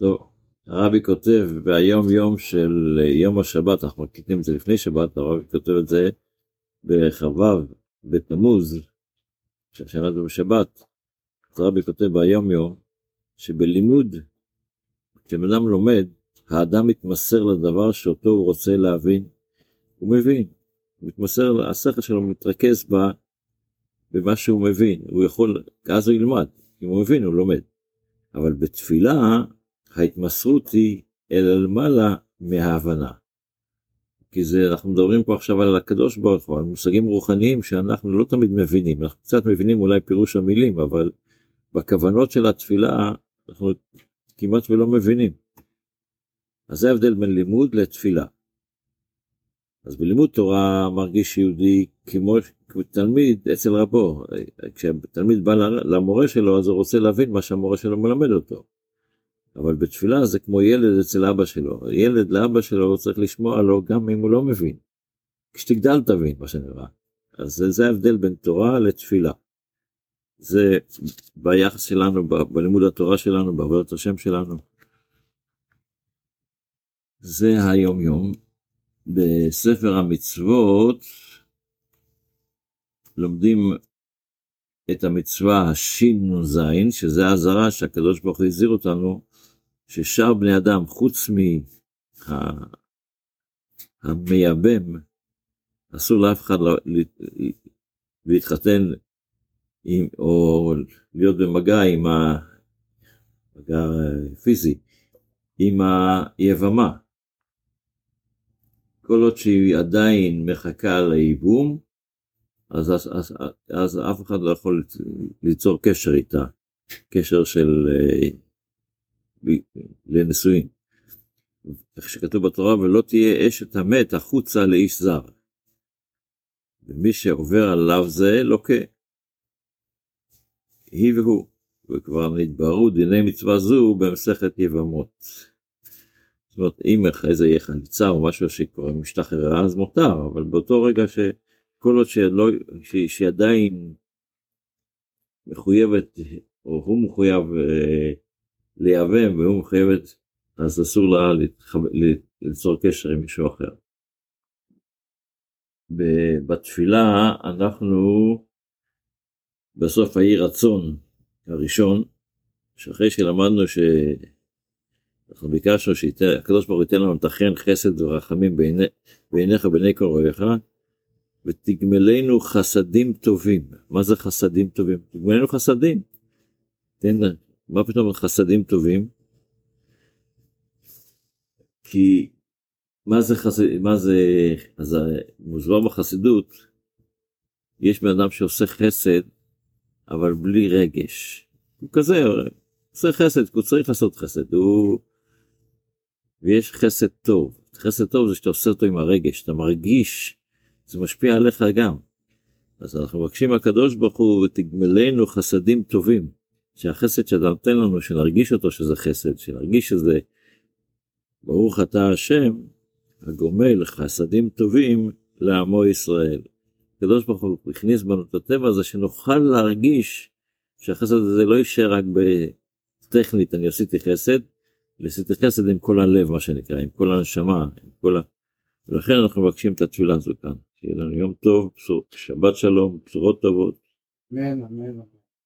טוב, הרבי כותב ביום יום של יום השבת, אנחנו מקליטים את זה לפני שבת, הרבי כותב את זה בכ"ו בתמוז, שהשנה זה בשבת, אז הרבי כותב ביום יום, שבלימוד, כשבן אדם לומד, האדם מתמסר לדבר שאותו הוא רוצה להבין, הוא מבין, הוא מתמסר, השכל שלו מתרכז ב, במה שהוא מבין, הוא יכול, אז הוא ילמד, אם הוא מבין הוא לומד. אבל בתפילה ההתמסרות היא אל למעלה מההבנה. כי זה, אנחנו מדברים פה עכשיו על הקדוש ברוך הוא, על מושגים רוחניים שאנחנו לא תמיד מבינים, אנחנו קצת מבינים אולי פירוש המילים, אבל בכוונות של התפילה אנחנו כמעט ולא מבינים. אז זה ההבדל בין לימוד לתפילה. אז בלימוד תורה מרגיש יהודי כמו תלמיד אצל רבו, כשתלמיד בא למורה שלו אז הוא רוצה להבין מה שהמורה שלו מלמד אותו. אבל בתפילה זה כמו ילד אצל אבא שלו, ילד לאבא שלו צריך לשמוע לו גם אם הוא לא מבין. כשתגדל תבין מה שנראה. אז זה, זה ההבדל בין תורה לתפילה. זה ביחס שלנו, ב, בלימוד התורה שלנו, בעבודת השם שלנו. זה היום יום. בספר המצוות לומדים את המצווה הש"ז, שזה האזהרה שהקדוש ברוך הוא הזהיר אותנו, ששאר בני אדם, חוץ מהמייבם, אסור לאף אחד להתחתן עם, או להיות במגע עם המגע פיזי, עם היבמה. כל עוד שהיא עדיין מחכה לייבום, אז, אז, אז, אז אף אחד לא יכול ליצור קשר איתה, קשר של אה, לנישואין. איך שכתוב בתורה, ולא תהיה אשת המת החוצה לאיש זר. ומי שעובר עליו זה לוקה. היא והוא, וכבר נתבררו דיני מצווה זו במסכת יבמות. זאת אומרת, אם אחרי זה יהיה חליצה או משהו שכבר משתחררה, אז מותר, אבל באותו רגע שכל עוד שלא, ש, שעדיין מחויבת, או הוא מחויב לייבם והוא מחויבת, אז אסור לה ליצור קשר עם מישהו אחר. בתפילה אנחנו בסוף האי רצון הראשון, שאחרי שלמדנו ש... אנחנו ביקשנו שהקדוש ברוך הוא ייתן לנו לתכן חסד ורחמים בעיני, בעיניך ובעיני כל רואיך, ותגמלנו חסדים טובים. מה זה חסדים טובים? תגמלנו חסדים. תן, מה פתאום חסדים טובים? כי מה זה חסד, מה זה, אז מוסבר בחסידות, יש בן אדם שעושה חסד, אבל בלי רגש. הוא כזה, עושה חסד, הוא צריך לעשות חסד, הוא ויש חסד טוב. חסד טוב זה שאתה עושה אותו עם הרגש, אתה מרגיש, זה משפיע עליך גם. אז אנחנו מבקשים מהקדוש ברוך הוא ותגמלנו חסדים טובים. שהחסד שאתה נותן לנו, שנרגיש אותו שזה חסד, שנרגיש שזה ברוך אתה השם, הגומל חסדים טובים לעמו ישראל. הקדוש ברוך הוא הכניס בנו את הטבע הזה שנוכל להרגיש שהחסד הזה לא יישאר רק בטכנית אני עשיתי חסד, ועשיתי חסד עם כל הלב מה שנקרא, עם כל הנשמה, עם כל ה... ולכן אנחנו מבקשים את התפילה הזו כאן. שיהיה לנו יום טוב, שבת שלום, בשורות טובות. אמן, אמן.